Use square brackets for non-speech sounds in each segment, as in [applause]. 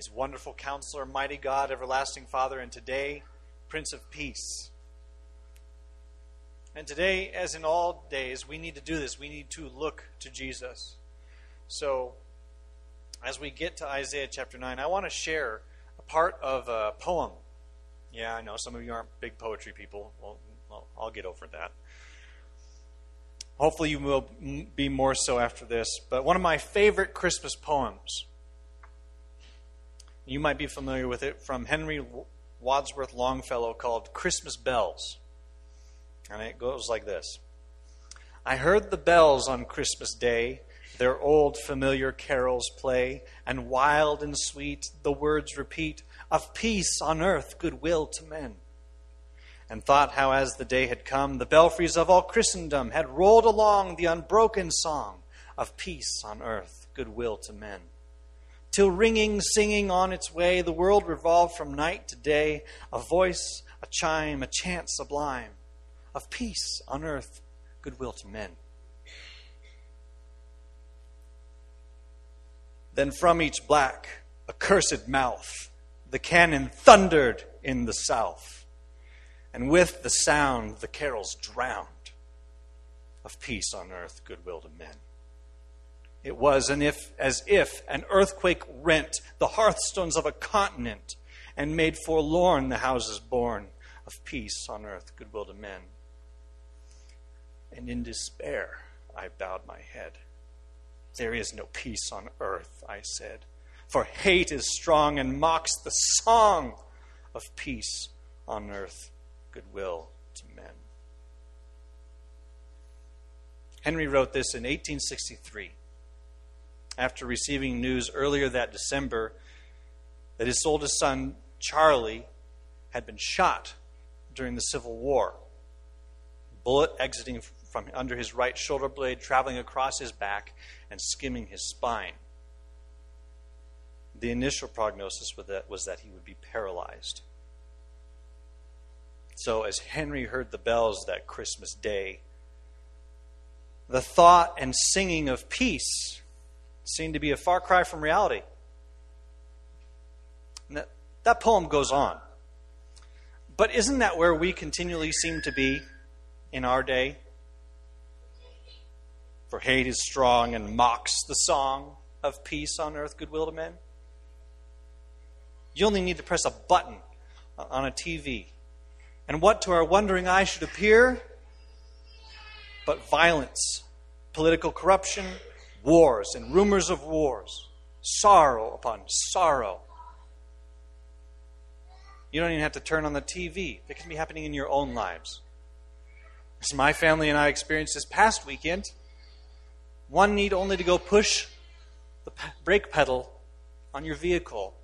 He's wonderful counselor, mighty God, everlasting Father, and today, Prince of Peace. And today, as in all days, we need to do this. We need to look to Jesus. So, as we get to Isaiah chapter 9, I want to share a part of a poem. Yeah, I know some of you aren't big poetry people. Well, well I'll get over that. Hopefully, you will be more so after this. But one of my favorite Christmas poems, you might be familiar with it, from Henry Wadsworth Longfellow called Christmas Bells. And it goes like this I heard the bells on Christmas Day, their old familiar carols play, and wild and sweet the words repeat of peace on earth, goodwill to men. And thought how, as the day had come, the belfries of all Christendom had rolled along the unbroken song of peace on earth, goodwill to men. Till ringing, singing on its way, the world revolved from night to day, a voice, a chime, a chant sublime of peace on earth, goodwill to men. Then from each black, accursed mouth, the cannon thundered in the south, and with the sound the carols drowned of peace on earth, goodwill to men. It was an if, as if an earthquake rent the hearthstones of a continent and made forlorn the houses born of peace on earth, goodwill to men and in despair I bowed my head. There is no peace on earth, I said, for hate is strong and mocks the song of peace on earth, goodwill to men. Henry wrote this in 1863 after receiving news earlier that December that his oldest son, Charlie, had been shot during the Civil War. Bullet exiting from under his right shoulder blade, traveling across his back and skimming his spine. The initial prognosis was that, he would be paralyzed. So, as Henry heard the bells that Christmas day, the thought and singing of peace seemed to be a far cry from reality. That, that poem goes on. But isn't that where we continually seem to be in our day? For hate is strong and mocks the song of peace on earth, goodwill to men. You only need to press a button on a TV. And what to our wondering eye should appear? But violence, political corruption, wars, and rumors of wars, sorrow upon sorrow. You don't even have to turn on the TV, it can be happening in your own lives. As my family and I experienced this past weekend, one need only to go push the brake pedal on your vehicle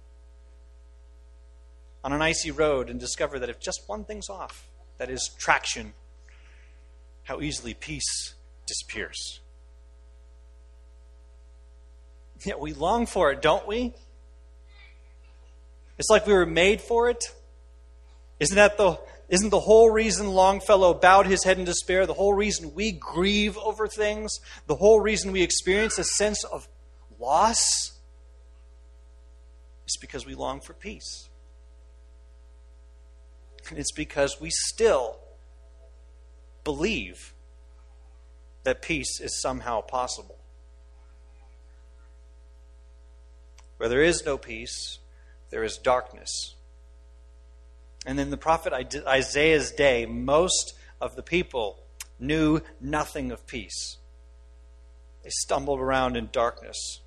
on an icy road and discover that if just one thing's off, that is traction, how easily peace disappears. Yet we long for it, don't we? It's like we were made for it. Isn't that the isn't the whole reason Longfellow bowed his head in despair, the whole reason we grieve over things, the whole reason we experience a sense of loss? Is because we long for peace. And it's because we still believe that peace is somehow possible. Where there is no peace, there is darkness. And in the prophet Isaiah's day, most of the people knew nothing of peace. They stumbled around in darkness.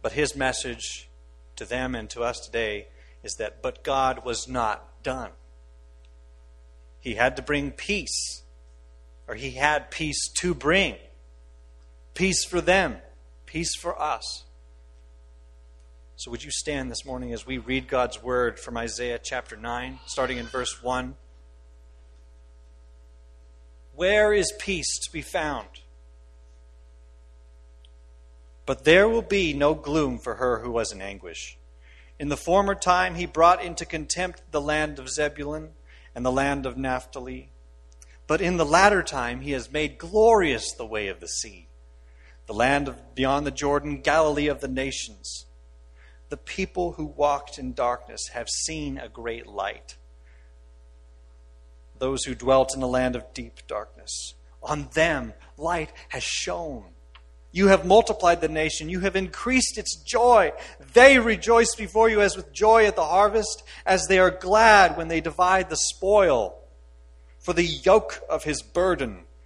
But his message to them and to us today is that, but God was not done. He had to bring peace, or he had peace to bring. Peace for them, peace for us. So, would you stand this morning as we read God's word from Isaiah chapter 9, starting in verse 1? Where is peace to be found? But there will be no gloom for her who was in anguish. In the former time, he brought into contempt the land of Zebulun and the land of Naphtali. But in the latter time, he has made glorious the way of the sea the land of beyond the Jordan, Galilee of the nations. The people who walked in darkness have seen a great light. Those who dwelt in the land of deep darkness, on them light has shone. You have multiplied the nation. You have increased its joy. They rejoice before you as with joy at the harvest, as they are glad when they divide the spoil. For the yoke of his burden,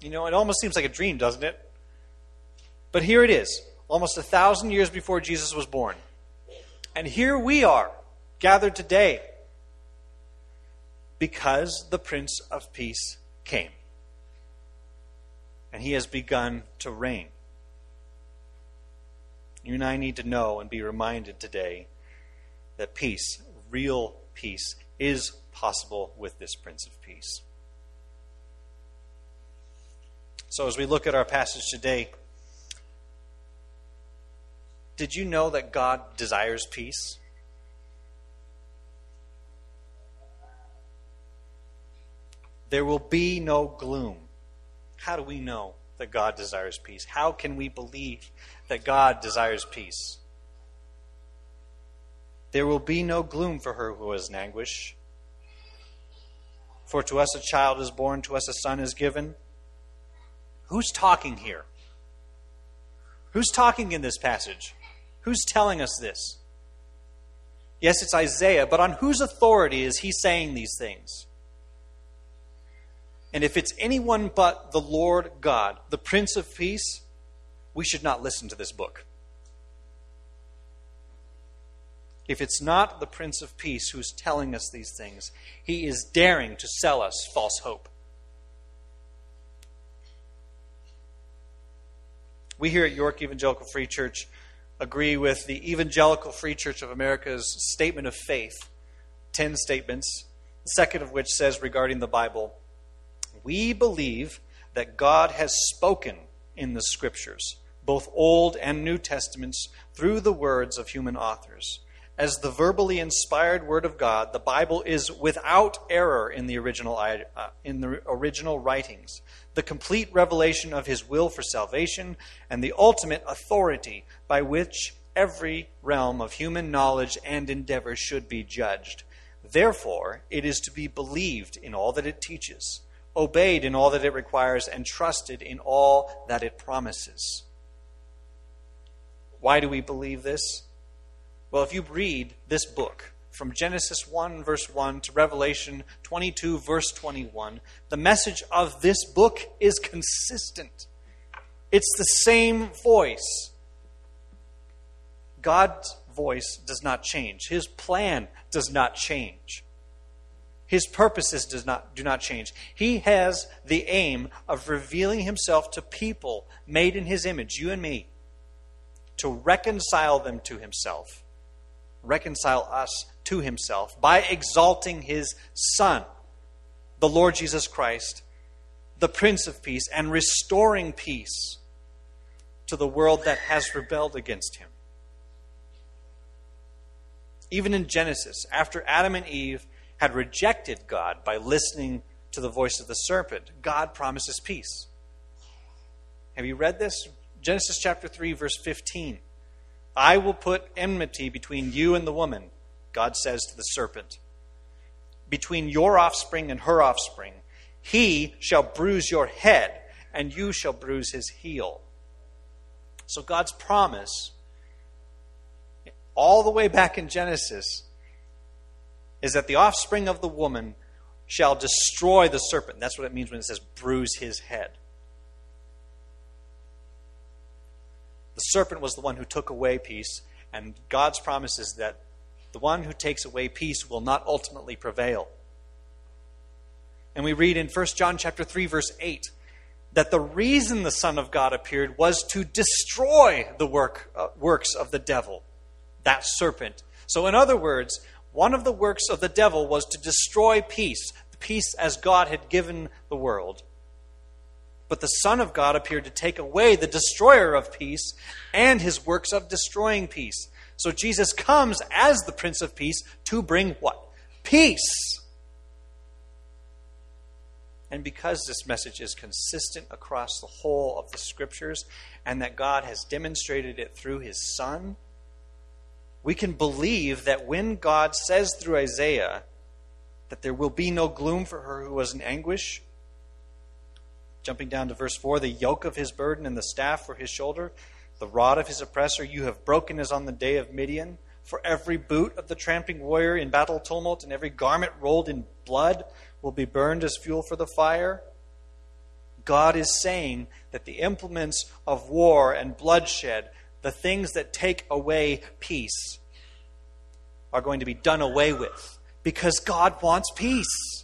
You know, it almost seems like a dream, doesn't it? But here it is, almost a thousand years before Jesus was born. And here we are, gathered today because the Prince of Peace came. And he has begun to reign. You and I need to know and be reminded today that peace, real peace, is possible with this Prince of Peace. So, as we look at our passage today, did you know that God desires peace? There will be no gloom. How do we know that God desires peace? How can we believe that God desires peace? There will be no gloom for her who is in anguish. For to us a child is born, to us a son is given. Who's talking here? Who's talking in this passage? Who's telling us this? Yes, it's Isaiah, but on whose authority is he saying these things? And if it's anyone but the Lord God, the Prince of Peace, we should not listen to this book. If it's not the Prince of Peace who's telling us these things, he is daring to sell us false hope. We here at York Evangelical Free Church agree with the Evangelical Free Church of America's statement of faith, 10 statements, the second of which says regarding the Bible, we believe that God has spoken in the Scriptures, both Old and New Testaments, through the words of human authors. As the verbally inspired Word of God, the Bible is without error in the original, uh, in the original writings, the complete revelation of His will for salvation, and the ultimate authority by which every realm of human knowledge and endeavor should be judged. Therefore, it is to be believed in all that it teaches obeyed in all that it requires, and trusted in all that it promises. Why do we believe this? Well, if you read this book, from Genesis 1, verse 1 to Revelation 22, verse 21, the message of this book is consistent. It's the same voice. God's voice does not change, His plan does not change. His purposes does not, do not change. He has the aim of revealing himself to people made in his image, you and me, to reconcile them to himself, reconcile us to himself by exalting his Son, the Lord Jesus Christ, the Prince of Peace, and restoring peace to the world that has rebelled against him. Even in Genesis, after Adam and Eve had rejected God by listening to the voice of the serpent, God promises peace. Have you read this? Genesis chapter 3, verse 15. I will put enmity between you and the woman, God says to the serpent, between your offspring and her offspring. He shall bruise your head, and you shall bruise his heel. So God's promise all the way back in Genesis is that the offspring of the woman shall destroy the serpent. That's what it means when it says bruise his head. The serpent was the one who took away peace, and God's promise is that the one who takes away peace will not ultimately prevail. And we read in 1 John chapter 3 verse 8 that the reason the son of God appeared was to destroy the work uh, works of the devil, that serpent. So in other words, one of the works of the devil was to destroy peace, the peace as God had given the world. But the Son of God appeared to take away the destroyer of peace and his works of destroying peace. So Jesus comes as the Prince of Peace to bring what? Peace. And because this message is consistent across the whole of the scriptures and that God has demonstrated it through his Son, we can believe that when God says through Isaiah that there will be no gloom for her who was in anguish, jumping down to verse 4 the yoke of his burden and the staff for his shoulder, the rod of his oppressor you have broken as on the day of Midian. For every boot of the tramping warrior in battle tumult and every garment rolled in blood will be burned as fuel for the fire. God is saying that the implements of war and bloodshed the things that take away peace are going to be done away with because God wants peace.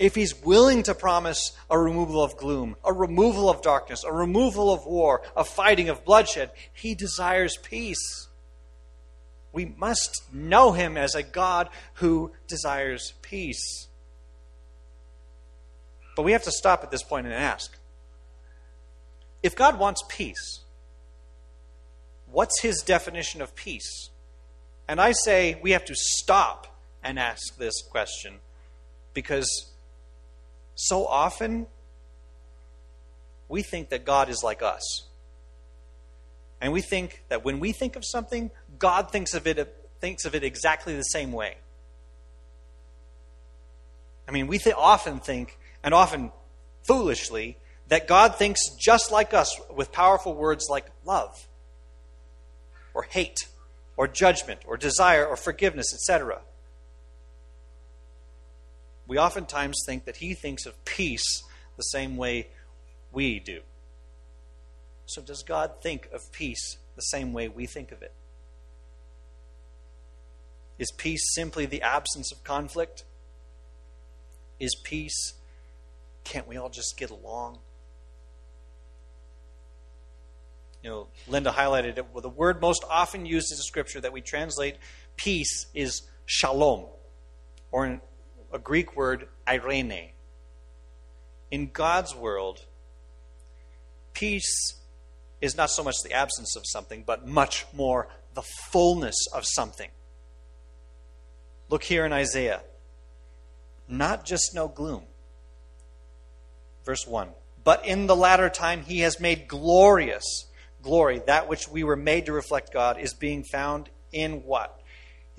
If He's willing to promise a removal of gloom, a removal of darkness, a removal of war, a fighting, of bloodshed, He desires peace. We must know Him as a God who desires peace. But we have to stop at this point and ask if God wants peace, what's his definition of peace? And I say we have to stop and ask this question because so often we think that God is like us. And we think that when we think of something, God thinks of it thinks of it exactly the same way. I mean, we th- often think, and often foolishly, that God thinks just like us with powerful words like love, or hate, or judgment, or desire, or forgiveness, etc. We oftentimes think that He thinks of peace the same way we do. So, does God think of peace the same way we think of it? Is peace simply the absence of conflict? Is peace, can't we all just get along? you know, Linda highlighted it. Well, the word most often used in Scripture that we translate peace is shalom, or a Greek word, eirene. In God's world, peace is not so much the absence of something, but much more the fullness of something. Look here in Isaiah. Not just no gloom. Verse 1. But in the latter time he has made glorious glory, that which we were made to reflect God, is being found in what?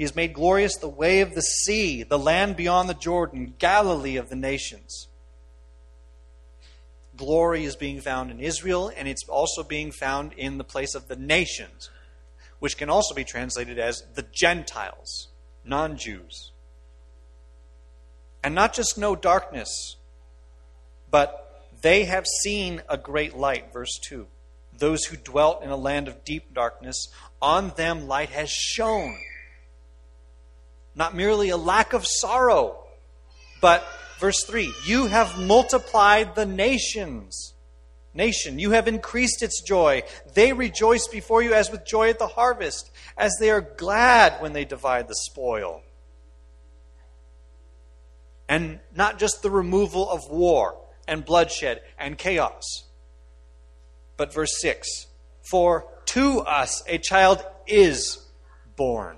He has made glorious the way of the sea, the land beyond the Jordan, Galilee of the nations. Glory is being found in Israel, and it's also being found in the place of the nations, which can also be translated as the Gentiles, non Jews. And not just no darkness, but they have seen a great light, verse 2 those who dwelt in a land of deep darkness, on them light has shone. Not merely a lack of sorrow, but, verse 3, you have multiplied the nations. Nation, you have increased its joy. They rejoice before you as with joy at the harvest, as they are glad when they divide the spoil. And not just the removal of war and bloodshed and chaos but verse 6 For to us a child is born,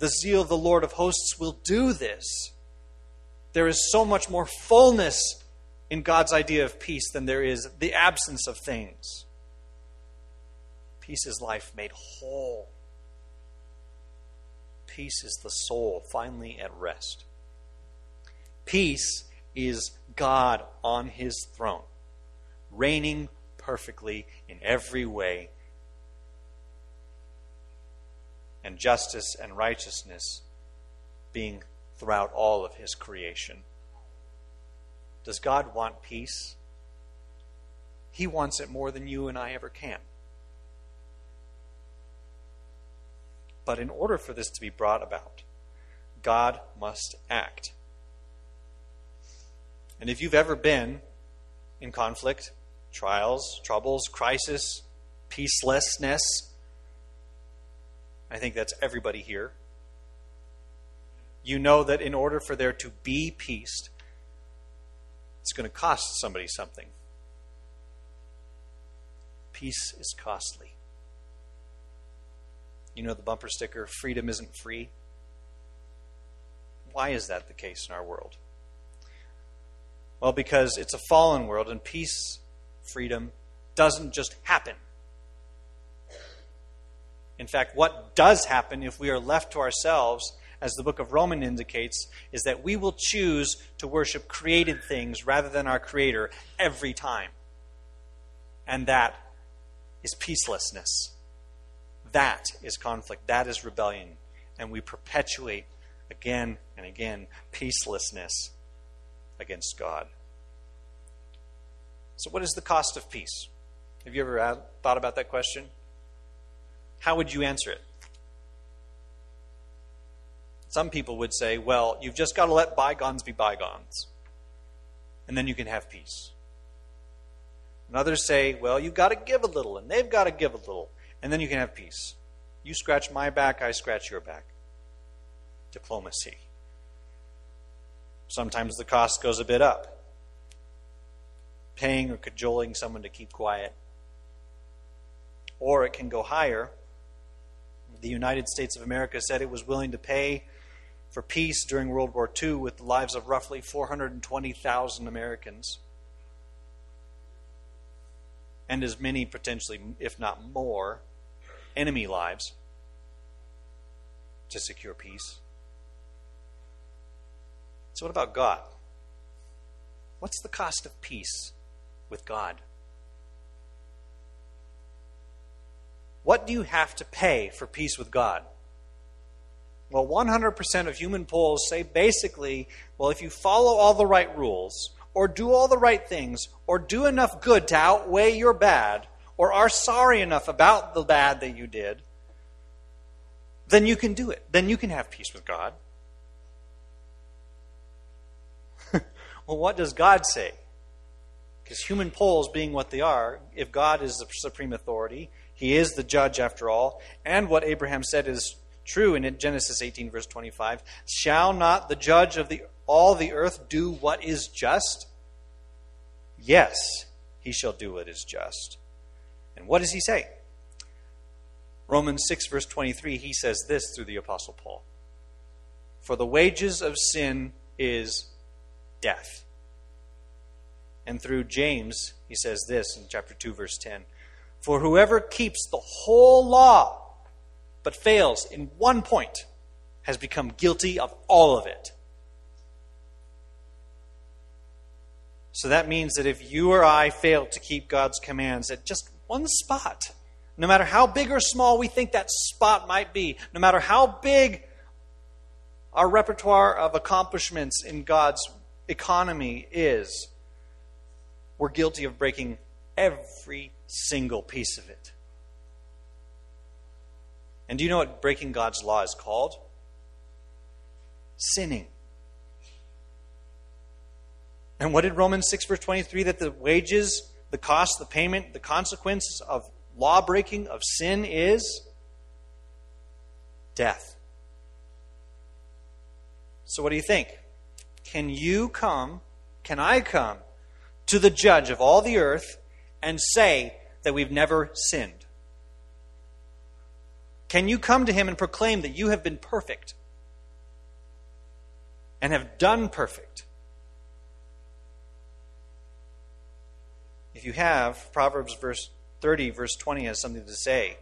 The zeal of the Lord of hosts will do this. There is so much more fullness in God's idea of peace than there is the absence of things. Peace is life made whole. Peace is the soul finally at rest. Peace is God on his throne, reigning perfectly in every way, and justice and righteousness being throughout all of his creation. Does God want peace? He wants it more than you and I ever can. But in order for this to be brought about, God must act. And if you've ever been in conflict, trials, troubles, crisis, peacelessness, I think that's everybody here. You know that in order for there to be peace, it's going to cost somebody something. Peace is costly. You know the bumper sticker, freedom isn't free? Why is that the case in our world? Well, because it's a fallen world and peace, freedom, doesn't just happen. In fact, what does happen if we are left to ourselves, as the book of Romans indicates, is that we will choose to worship created things rather than our Creator every time. And that is peacelessness. That is conflict. That is rebellion. And we perpetuate again and again peacelessness against God. So, what is the cost of peace? Have you ever uh, thought about that question? How would you answer it? Some people would say, well, you've just got to let bygones be bygones, and then you can have peace. And others say, well, you've got to give a little, and they've got to give a little, and then you can have peace. You scratch my back, I scratch your back. Diplomacy. Sometimes the cost goes a bit up. Paying or cajoling someone to keep quiet. Or it can go higher. The United States of America said it was willing to pay for peace during World War II with the lives of roughly 420,000 Americans. And as many, potentially, if not more, enemy lives to secure peace. So, what about God? What's the cost of peace with God? What do you have to pay for peace with God? Well, 100% of human polls say basically, well, if you follow all the right rules, or do all the right things, or do enough good to outweigh your bad, or are sorry enough about the bad that you did, then you can do it. Then you can have peace with God. [laughs] well, what does God say? Because human polls being what they are, if God is the supreme authority, He is the judge after all, and what Abraham said is true in Genesis 18, verse 25 Shall not the judge of the, all the earth do what is just? Yes, he shall do what is just. And what does he say? Romans 6, verse 23, he says this through the Apostle Paul For the wages of sin is death. And through James, he says this in chapter 2, verse 10 For whoever keeps the whole law but fails in one point has become guilty of all of it. So that means that if you or I fail to keep God's commands at just one spot, no matter how big or small we think that spot might be, no matter how big our repertoire of accomplishments in God's economy is, we're guilty of breaking every single piece of it. And do you know what breaking God's law is called? Sinning. And what did Romans 6, verse 23? That the wages, the cost, the payment, the consequence of law breaking, of sin is death. So, what do you think? Can you come, can I come to the judge of all the earth and say that we've never sinned. Can you come to him and proclaim that you have been perfect and have done perfect? If you have, Proverbs verse 30, verse 20 has something to say.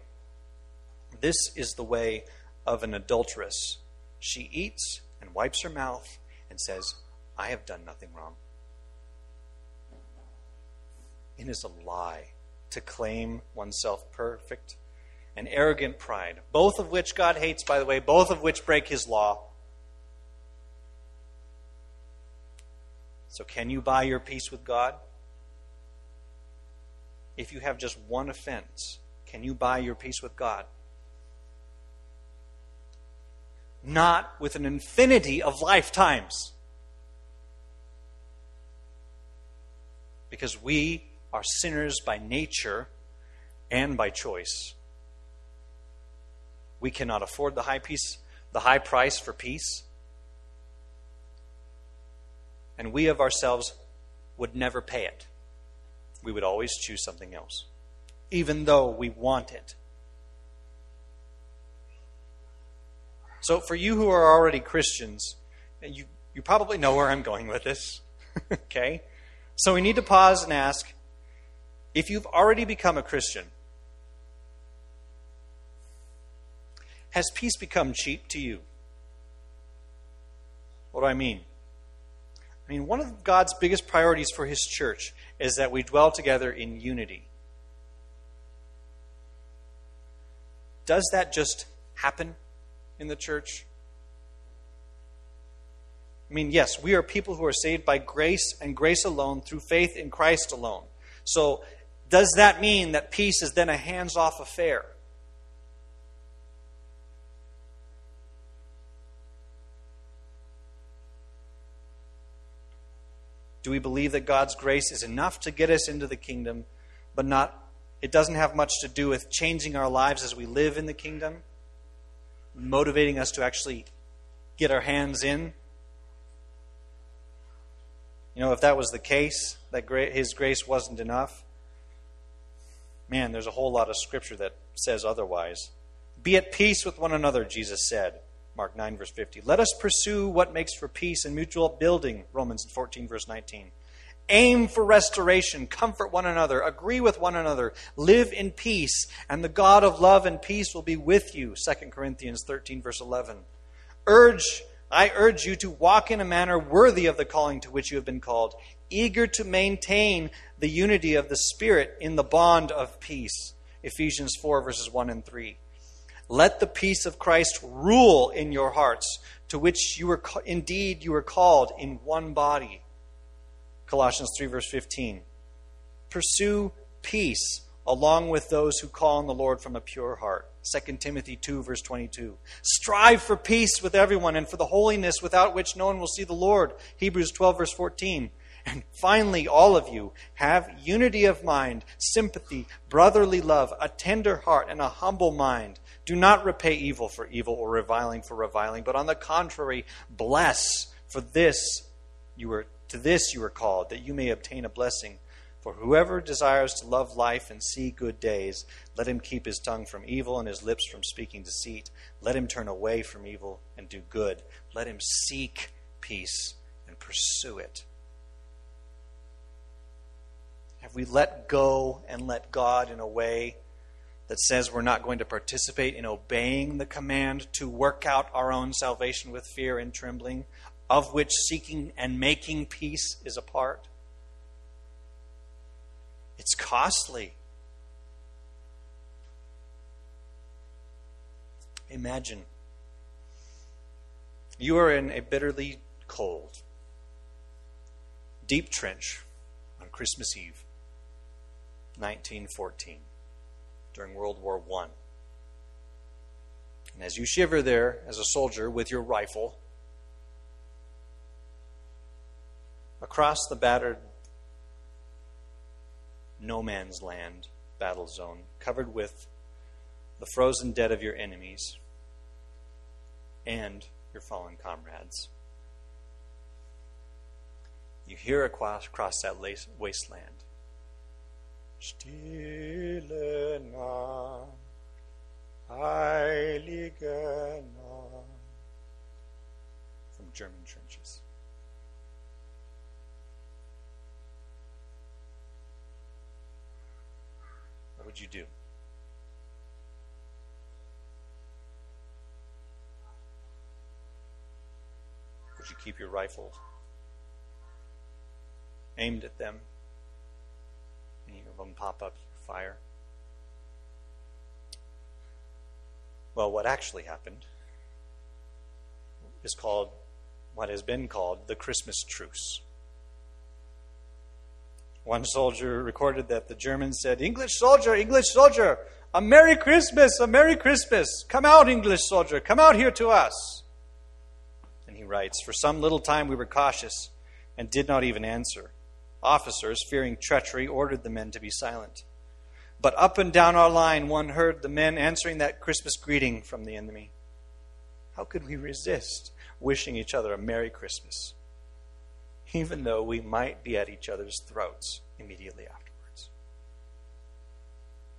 This is the way of an adulteress. She eats and wipes her mouth and says, I have done nothing wrong. It is a lie to claim oneself perfect and arrogant pride, both of which God hates, by the way, both of which break his law. So, can you buy your peace with God? If you have just one offense, can you buy your peace with God? Not with an infinity of lifetimes. Because we are sinners by nature and by choice. We cannot afford the high peace, the high price for peace. And we of ourselves would never pay it. We would always choose something else, even though we want it. So, for you who are already Christians, you, you probably know where I'm going with this. [laughs] okay? So, we need to pause and ask if you've already become a Christian, has peace become cheap to you? What do I mean? I mean, one of God's biggest priorities for His church is that we dwell together in unity. Does that just happen in the church? I mean, yes, we are people who are saved by grace and grace alone through faith in Christ alone. So, does that mean that peace is then a hands off affair? Do we believe that God's grace is enough to get us into the kingdom, but not it doesn't have much to do with changing our lives as we live in the kingdom, motivating us to actually get our hands in? You know, if that was the case, that his grace wasn't enough, man, there's a whole lot of scripture that says otherwise. Be at peace with one another, Jesus said. Mark 9, verse 50. Let us pursue what makes for peace and mutual building, Romans 14, verse 19. Aim for restoration, comfort one another, agree with one another, live in peace, and the God of love and peace will be with you, 2 Corinthians 13, verse 11. Urge, I urge you to walk in a manner worthy of the calling to which you have been called, eager to maintain the unity of the Spirit in the bond of peace. Ephesians 4, verses 1 and 3. Let the peace of Christ rule in your hearts, to which you were indeed you were called in one body. Colossians 3 verse 15. Pursue peace along with those who call on the Lord from a pure heart. 2 Timothy 2 verse 22. Strive for peace with everyone and for the holiness without which no one will see the Lord. Hebrews 12 verse 14. And finally, all of you have unity of mind, sympathy, brotherly love, a tender heart, and a humble mind. Do not repay evil for evil or reviling for reviling, but on the contrary, bless. For this you were to this you were called, that you may obtain a blessing. For whoever desires to love life and see good days, let him keep his tongue from evil and his lips from speaking deceit. Let him turn away from evil and do good. Let him seek peace and pursue it. Have we let go and let God in a way that says we're not going to participate in obeying the command to work out our own salvation with fear and trembling, of which seeking and making peace is a part. It's costly. Imagine you are in a bitterly cold, deep trench on Christmas Eve, 1914 during World War I. And as you shiver there as a soldier with your rifle, across the battered no man's land battle zone, covered with the frozen dead of your enemies and your fallen comrades. You hear across, across that wasteland Stille Nacht, Heilige Nacht. From German trenches. What would you do? Would you keep your rifle aimed at them? Any of them pop up, you fire? Well, what actually happened is called, what has been called, the Christmas truce. One soldier recorded that the Germans said, English soldier, English soldier, a Merry Christmas, a Merry Christmas. Come out, English soldier, come out here to us. And he writes, For some little time we were cautious and did not even answer. Officers, fearing treachery, ordered the men to be silent. But up and down our line, one heard the men answering that Christmas greeting from the enemy. How could we resist wishing each other a Merry Christmas, even though we might be at each other's throats immediately afterwards?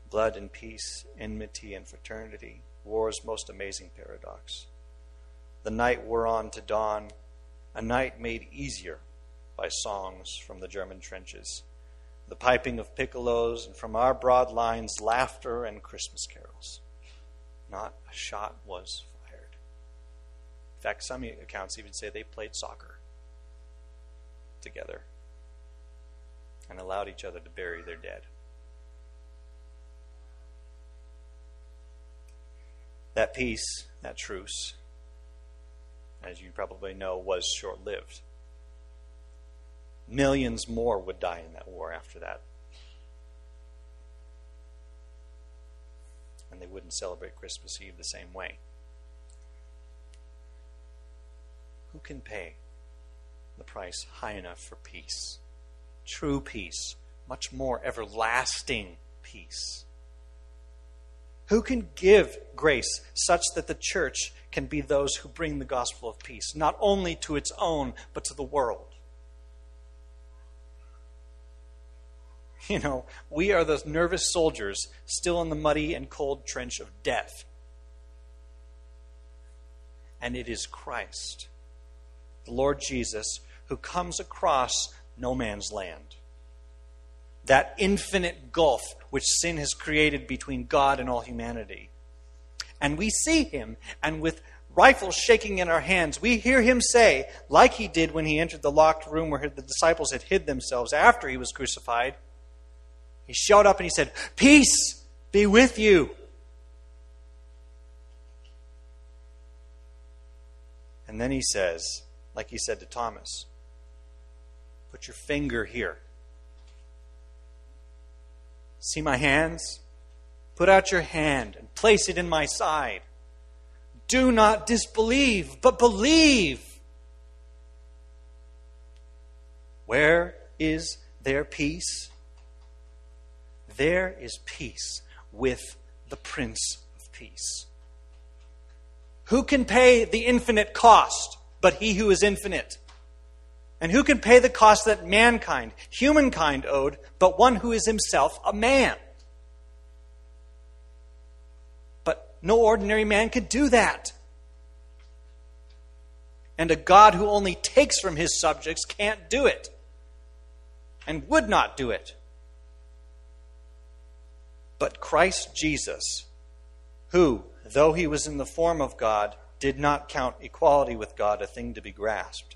Blood and peace, enmity and fraternity, war's most amazing paradox. The night wore on to dawn, a night made easier by songs from the German trenches, the piping of piccolos, and from our broad lines, laughter and Christmas carols. Not a shot was fired. In fact, some accounts even say they played soccer together and allowed each other to bury their dead. That peace, that truce, as you probably know, was short lived. Millions more would die in that war after that. And they wouldn't celebrate Christmas Eve the same way. Who can pay the price high enough for peace? True peace, much more everlasting peace. Who can give grace such that the church can be those who bring the gospel of peace, not only to its own, but to the world? You know, we are those nervous soldiers still in the muddy and cold trench of death. And it is Christ, the Lord Jesus, who comes across no man's land. That infinite gulf which sin has created between God and all humanity. And we see him, and with rifles shaking in our hands, we hear him say, like he did when he entered the locked room where the disciples had hid themselves after he was crucified he showed up and he said, Peace be with you. And then he says, like he said to Thomas, Put your finger here. See my hands? Put out your hand and place it in my side. Do not disbelieve, but believe. Where is there peace? there is peace with the Prince of Peace. Who can pay the infinite cost but he who is infinite? And who can pay the cost that mankind, humankind, owed, but one who is himself a man? But no ordinary man could do that. And a God who only takes from his subjects can't do it and would not do it. But Christ Jesus, who, though he was in the form of God, did not count equality with God a thing to be grasped,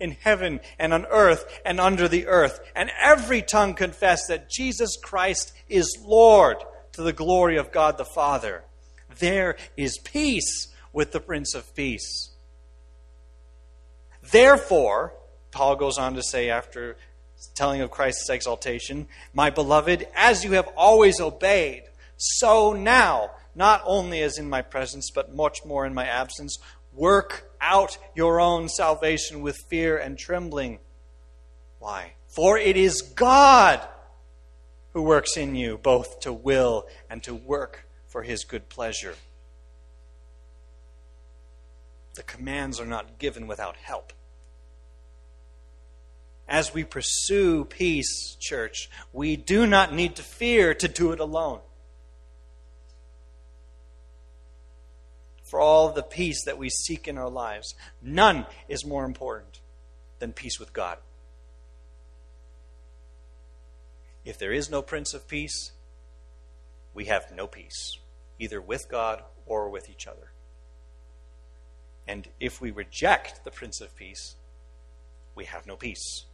in heaven and on earth and under the earth, and every tongue confess that Jesus Christ is Lord to the glory of God the Father. There is peace with the Prince of Peace. Therefore, Paul goes on to say after telling of Christ's exaltation, My beloved, as you have always obeyed, so now, not only as in my presence, but much more in my absence, Work out your own salvation with fear and trembling. Why? For it is God who works in you both to will and to work for his good pleasure. The commands are not given without help. As we pursue peace, church, we do not need to fear to do it alone. For all the peace that we seek in our lives, none is more important than peace with God. If there is no Prince of Peace, we have no peace, either with God or with each other. And if we reject the Prince of Peace, we have no peace,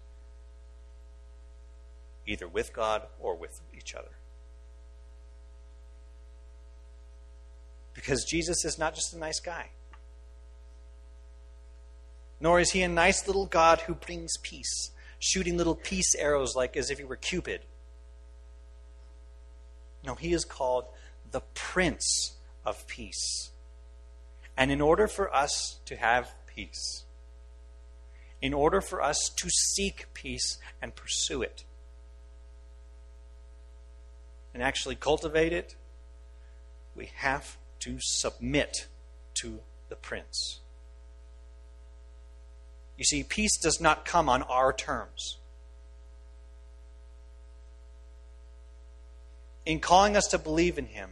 either with God or with each other. Because Jesus is not just a nice guy, nor is he a nice little God who brings peace, shooting little peace arrows like as if he were Cupid. No, he is called the Prince of Peace. And in order for us to have peace, in order for us to seek peace and pursue it, and actually cultivate it, we have to submit to the Prince. You see, peace does not come on our terms. in calling us to believe in Him,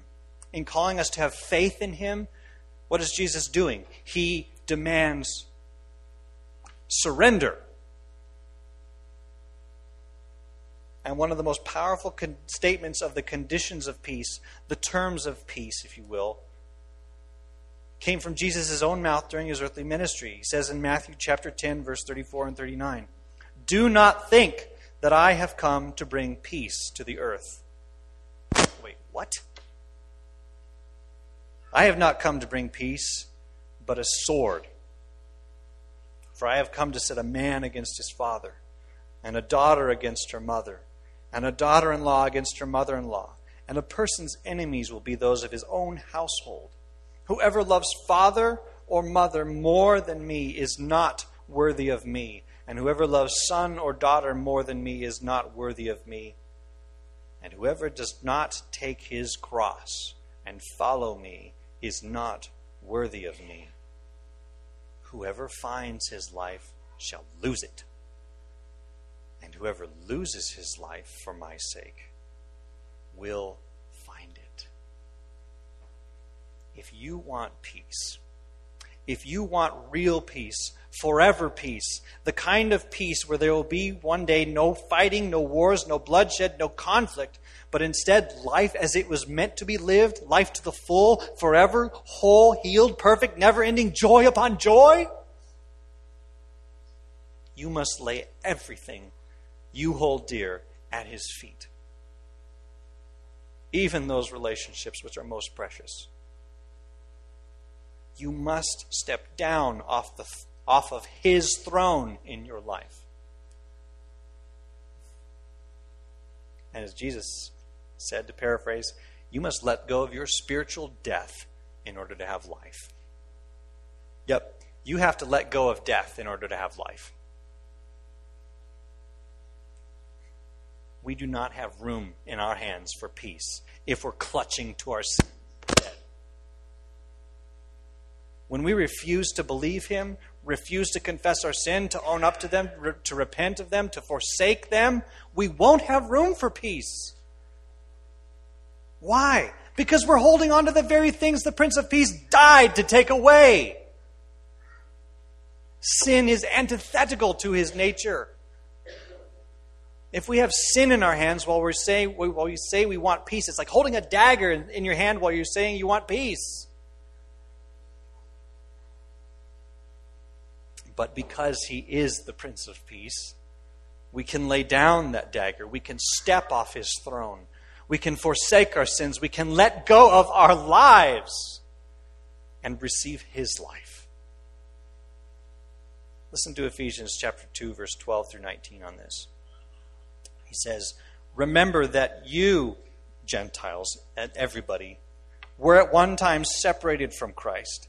in calling us to have faith in Him, what is Jesus doing? He demands surrender. And one of the most powerful con- statements of the conditions of peace, the terms of peace, if you will, came from Jesus' own mouth during his earthly ministry. He says in Matthew chapter 10, verse 34 and 39 Do not think that I have come to bring peace to the earth. Wait, what? I have not come to bring peace, but a sword. For I have come to set a man against his father, and a daughter against her mother, and a daughter in law against her mother in law. And a person's enemies will be those of his own household. Whoever loves father or mother more than me is not worthy of me, and whoever loves son or daughter more than me is not worthy of me. And whoever does not take his cross and follow me is not worthy of me. Whoever finds his life shall lose it. And whoever loses his life for my sake will If you want peace, if you want real peace, forever peace, the kind of peace where there will be one day no fighting, no wars, no bloodshed, no conflict, but instead life as it was meant to be lived, life to the full, forever, whole, healed, perfect, never ending joy upon joy. You must lay everything you hold dear at His feet, even those relationships which are most precious you must step down off, the, off of His throne in your life. And as Jesus said, to paraphrase, you must let go of your spiritual death in order to have life. Yep, you have to let go of death in order to have life. We do not have room in our hands for peace if we're clutching to our sin when we refuse to believe Him, refuse to confess our sin, to own up to them, to repent of them, to forsake them, we won't have room for peace. Why? Because we're holding on to the very things the Prince of Peace died to take away. Sin is antithetical to his nature. If we have sin in our hands while we say while say we want peace, it's like holding a dagger in your hand while you're saying you want peace. But because he is the Prince of Peace, we can lay down that dagger. We can step off his throne. We can forsake our sins. We can let go of our lives and receive his life. Listen to Ephesians chapter 2 verse 12 through 19 on this. He says, "Remember that you Gentiles and everybody were at one time separated from Christ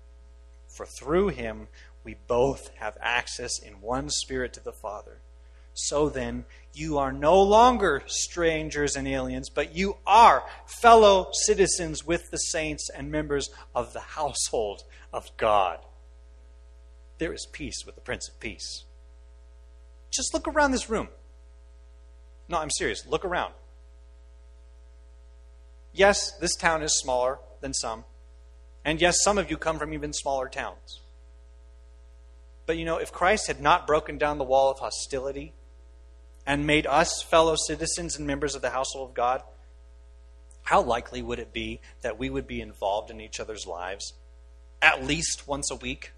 For through him we both have access in one spirit to the Father. So then, you are no longer strangers and aliens, but you are fellow citizens with the saints and members of the household of God there is peace with the Prince of Peace. Just look around this room. No, I'm serious. Look around. Yes, this town is smaller than some. And yes, some of you come from even smaller towns. But you know, if Christ had not broken down the wall of hostility and made us fellow citizens and members of the household of God, how likely would it be that we would be involved in each other's lives at least once a week?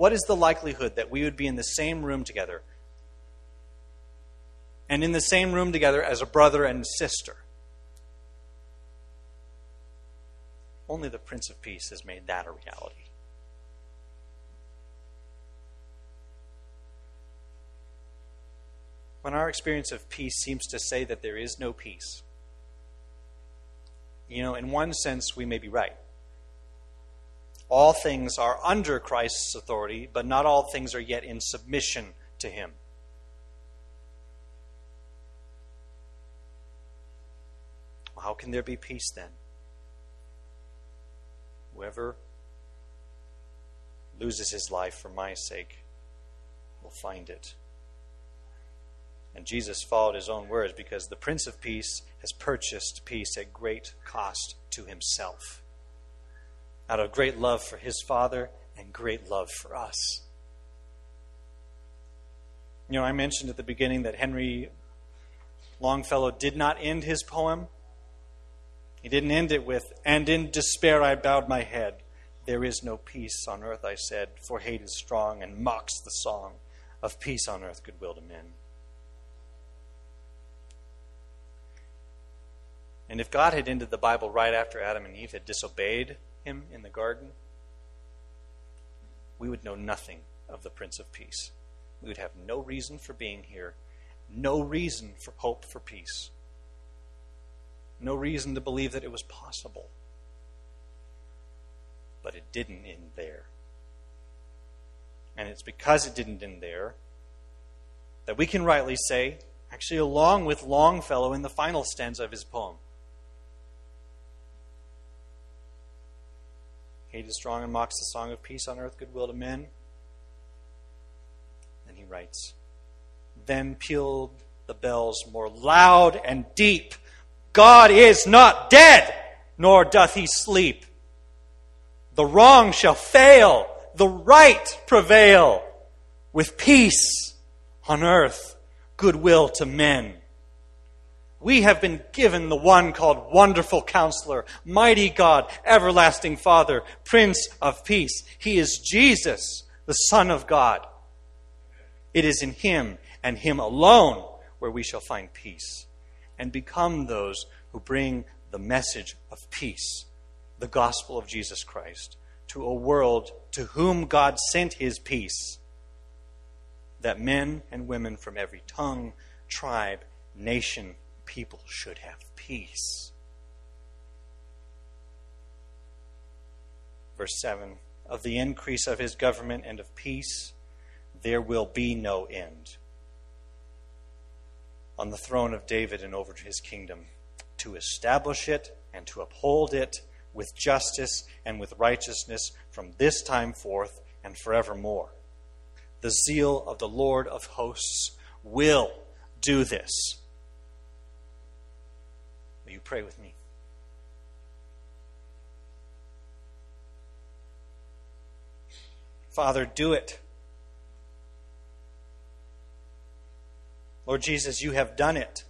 what is the likelihood that we would be in the same room together and in the same room together as a brother and sister? Only the Prince of Peace has made that a reality. When our experience of peace seems to say that there is no peace, you know, in one sense, we may be right all things are under Christ's authority, but not all things are yet in submission to him. How can there be peace then? Whoever loses his life for my sake will find it. And Jesus followed his own words because the Prince of Peace has purchased peace at great cost to himself out of great love for his Father and great love for us. You know, I mentioned at the beginning that Henry Longfellow did not end his poem. He didn't end it with, And in despair I bowed my head. There is no peace on earth, I said, for hate is strong and mocks the song of peace on earth, goodwill to men. And if God had ended the Bible right after Adam and Eve had disobeyed him in the garden, we would know nothing of the Prince of Peace. We would have no reason for being here, no reason for hope for peace, no reason to believe that it was possible. But it didn't end there. And it's because it didn't end there that we can rightly say, actually, along with Longfellow in the final stanza of his poem, Hate is strong and mocks the song of peace on earth, goodwill to men. Then he writes, Then pealed the bells more loud and deep. God is not dead, nor doth he sleep. The wrong shall fail, the right prevail, with peace on earth, goodwill to men we have been given the one called Wonderful Counselor, Mighty God, Everlasting Father, Prince of Peace. He is Jesus, the Son of God. It is in Him and Him alone where we shall find peace and become those who bring the message of peace, the gospel of Jesus Christ, to a world to whom God sent His peace, that men and women from every tongue, tribe, nation, people should have peace. Verse 7 Of the increase of his government and of peace, there will be no end. On the throne of David and over his kingdom, to establish it and to uphold it with justice and with righteousness from this time forth and forevermore. The zeal of the Lord of hosts will do this. Will you pray with me? Father, do it. Lord Jesus, you have done it.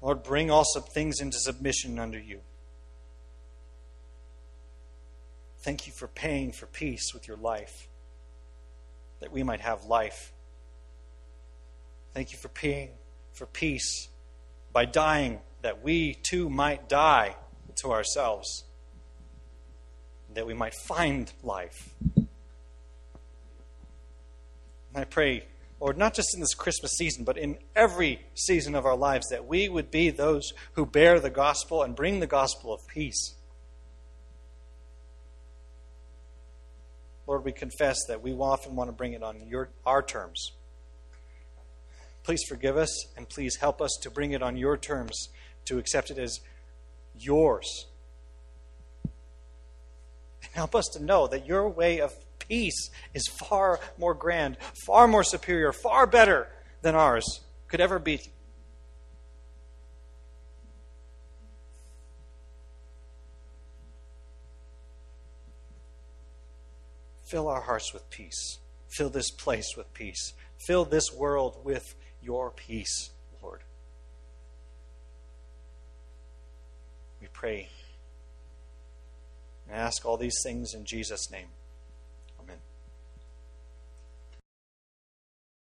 Lord, bring all some things into submission under you. Thank you for paying for peace with your life, that we might have life. Thank you for paying for peace by dying, that we too might die to ourselves, that we might find life. I pray, Lord, not just in this Christmas season, but in every season of our lives, that we would be those who bear the gospel and bring the gospel of peace. Lord, we confess that we often want to bring it on your, our terms. Please forgive us and please help us to bring it on your terms, to accept it as yours. And help us to know that your way of peace is far more grand, far more superior, far better than ours could ever be. Fill our hearts with peace. Fill this place with peace. Fill this world with your peace, Lord. We pray and ask all these things in Jesus' name.